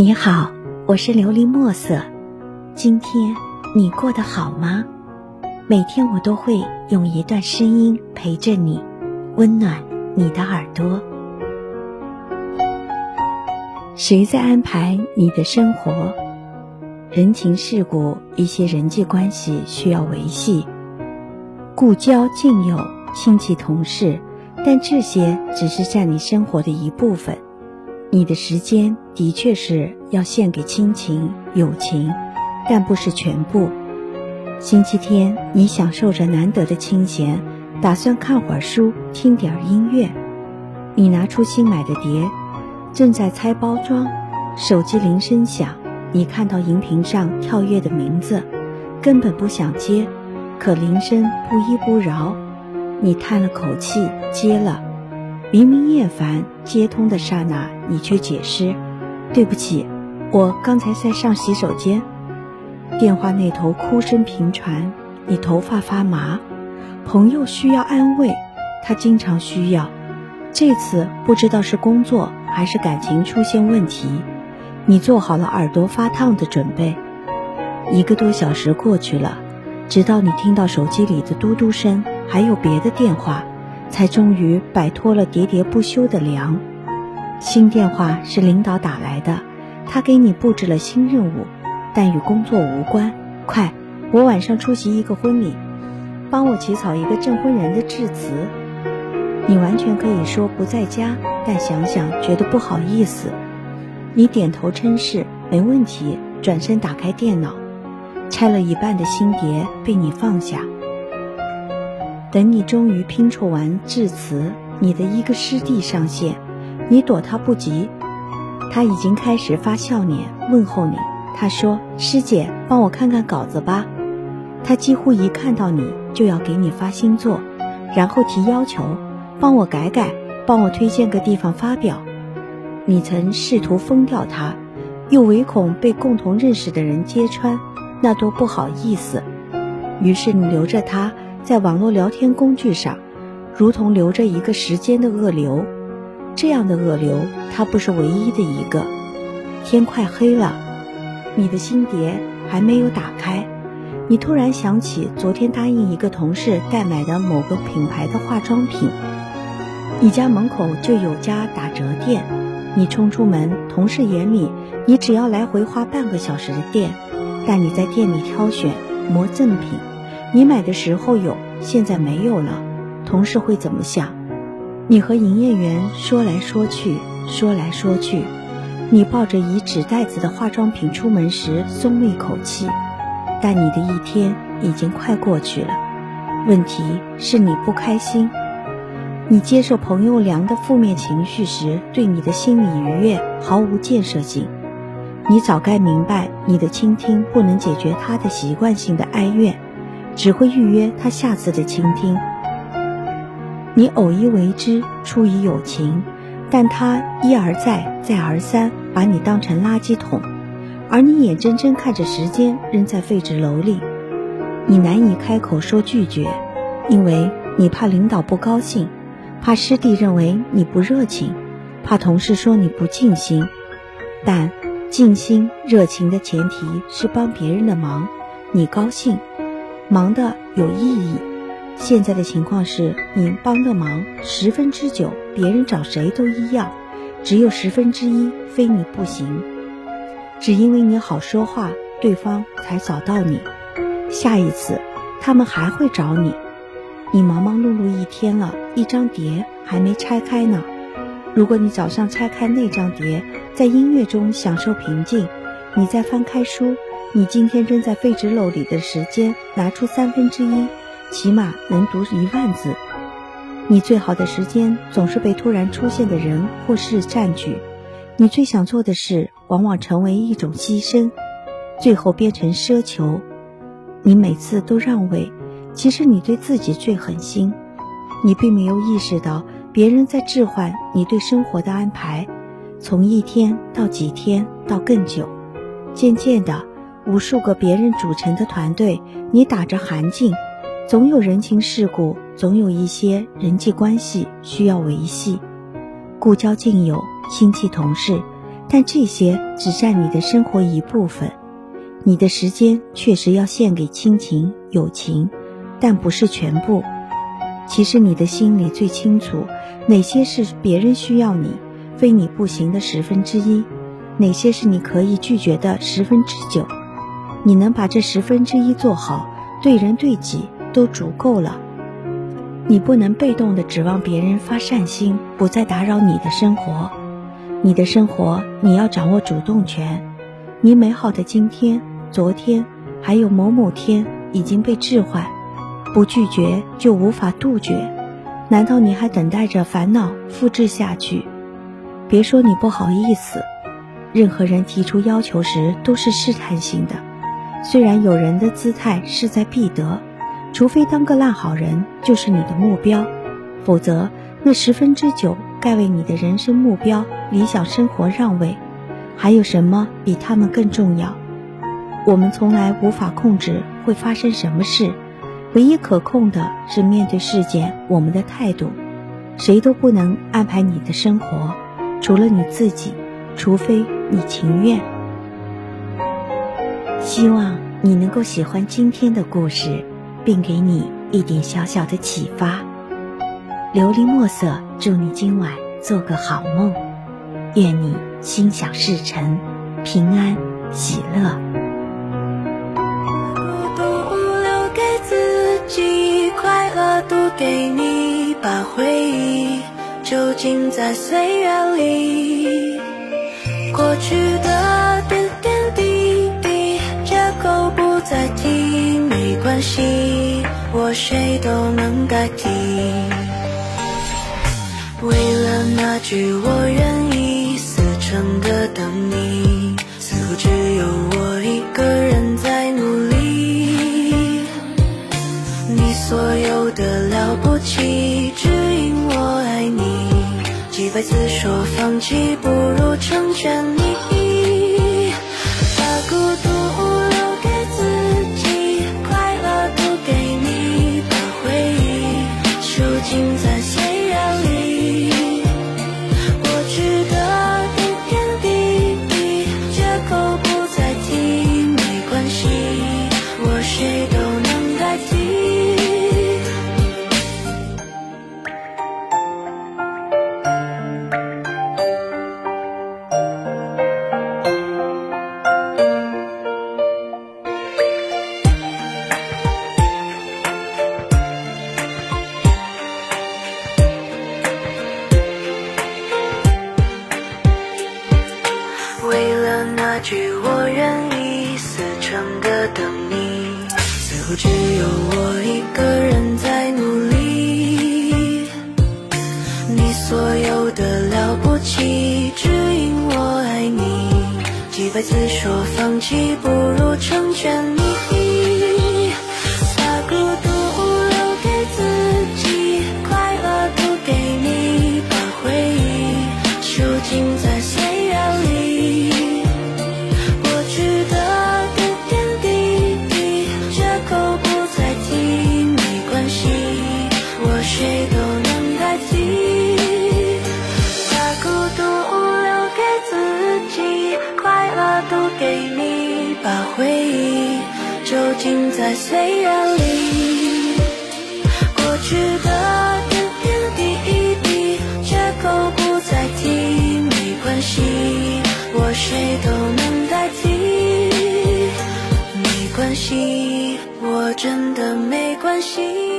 你好，我是琉璃墨色。今天你过得好吗？每天我都会用一段声音陪着你，温暖你的耳朵。谁在安排你的生活？人情世故，一些人际关系需要维系。故交近友、亲戚同事，但这些只是占你生活的一部分。你的时间的确是要献给亲情、友情，但不是全部。星期天，你享受着难得的清闲，打算看会儿书、听点音乐。你拿出新买的碟，正在拆包装，手机铃声响，你看到荧屏上跳跃的名字，根本不想接，可铃声不依不饶，你叹了口气接了。明明厌烦，接通的刹那，你却解释：“对不起，我刚才在上洗手间。”电话那头哭声频传，你头发发麻。朋友需要安慰，他经常需要。这次不知道是工作还是感情出现问题，你做好了耳朵发烫的准备。一个多小时过去了，直到你听到手机里的嘟嘟声，还有别的电话。才终于摆脱了喋喋不休的凉。新电话是领导打来的，他给你布置了新任务，但与工作无关。快，我晚上出席一个婚礼，帮我起草一个证婚人的致辞。你完全可以说不在家，但想想觉得不好意思。你点头称是，没问题。转身打开电脑，拆了一半的新碟被你放下。等你终于拼凑完致辞，你的一个师弟上线，你躲他不及，他已经开始发笑脸问候你。他说：“师姐，帮我看看稿子吧。”他几乎一看到你就要给你发新作，然后提要求，帮我改改，帮我推荐个地方发表。你曾试图封掉他，又唯恐被共同认识的人揭穿，那多不好意思。于是你留着他。在网络聊天工具上，如同留着一个时间的恶流，这样的恶流，它不是唯一的一个。天快黑了，你的新碟还没有打开，你突然想起昨天答应一个同事代买的某个品牌的化妆品，你家门口就有家打折店，你冲出门，同事眼里你只要来回花半个小时的店，但你在店里挑选磨赠品。你买的时候有，现在没有了，同事会怎么想？你和营业员说来说去，说来说去，你抱着一纸袋子的化妆品出门时松了一口气，但你的一天已经快过去了。问题是你不开心，你接受朋友凉的负面情绪时，对你的心理愉悦毫无建设性。你早该明白，你的倾听不能解决他的习惯性的哀怨。只会预约他下次的倾听。你偶一为之，出于友情，但他一而再，再而三把你当成垃圾桶，而你眼睁睁看着时间扔在废纸篓里。你难以开口说拒绝，因为你怕领导不高兴，怕师弟认为你不热情，怕同事说你不尽心。但尽心、热情的前提是帮别人的忙，你高兴。忙的有意义。现在的情况是你帮个忙十分之九，别人找谁都一样，只有十分之一非你不行。只因为你好说话，对方才找到你。下一次他们还会找你。你忙忙碌碌一天了，一张碟还没拆开呢。如果你早上拆开那张碟，在音乐中享受平静，你再翻开书。你今天扔在废纸篓里的时间，拿出三分之一，起码能读一万字。你最好的时间总是被突然出现的人或事占据。你最想做的事，往往成为一种牺牲，最后变成奢求。你每次都让位，其实你对自己最狠心。你并没有意识到，别人在置换你对生活的安排，从一天到几天到更久，渐渐的。无数个别人组成的团队，你打着寒噤，总有人情世故，总有一些人际关系需要维系。故交近友、亲戚同事，但这些只占你的生活一部分。你的时间确实要献给亲情、友情，但不是全部。其实你的心里最清楚，哪些是别人需要你，非你不行的十分之一，哪些是你可以拒绝的十分之九。你能把这十分之一做好，对人对己都足够了。你不能被动的指望别人发善心，不再打扰你的生活。你的生活你要掌握主动权。你美好的今天。昨天还有某某天已经被置换，不拒绝就无法杜绝。难道你还等待着烦恼复制下去？别说你不好意思，任何人提出要求时都是试探性的。虽然有人的姿态势在必得，除非当个烂好人就是你的目标，否则那十分之九该为你的人生目标、理想生活让位。还有什么比他们更重要？我们从来无法控制会发生什么事，唯一可控的是面对事件我们的态度。谁都不能安排你的生活，除了你自己，除非你情愿。希望你能够喜欢今天的故事，并给你一点小小的启发。琉璃墨色，祝你今晚做个好梦，愿你心想事成，平安喜乐。给你把回忆囚禁在岁月里，过去的不再提，没关系，我谁都能代替。为了那句我愿意，死撑的等你，似乎只有我一个人在努力。你所有的。了不起，只因我爱你。几百次说放弃，不如成全你。那句我愿意死撑的等你，似乎只有我一个人在努力。你所有的了不起，只因我爱你。几百次说放弃，不如成全你。尽在岁月里，过去的点点滴滴，借口不再提。没关系，我谁都能代替。没关系，我真的没关系。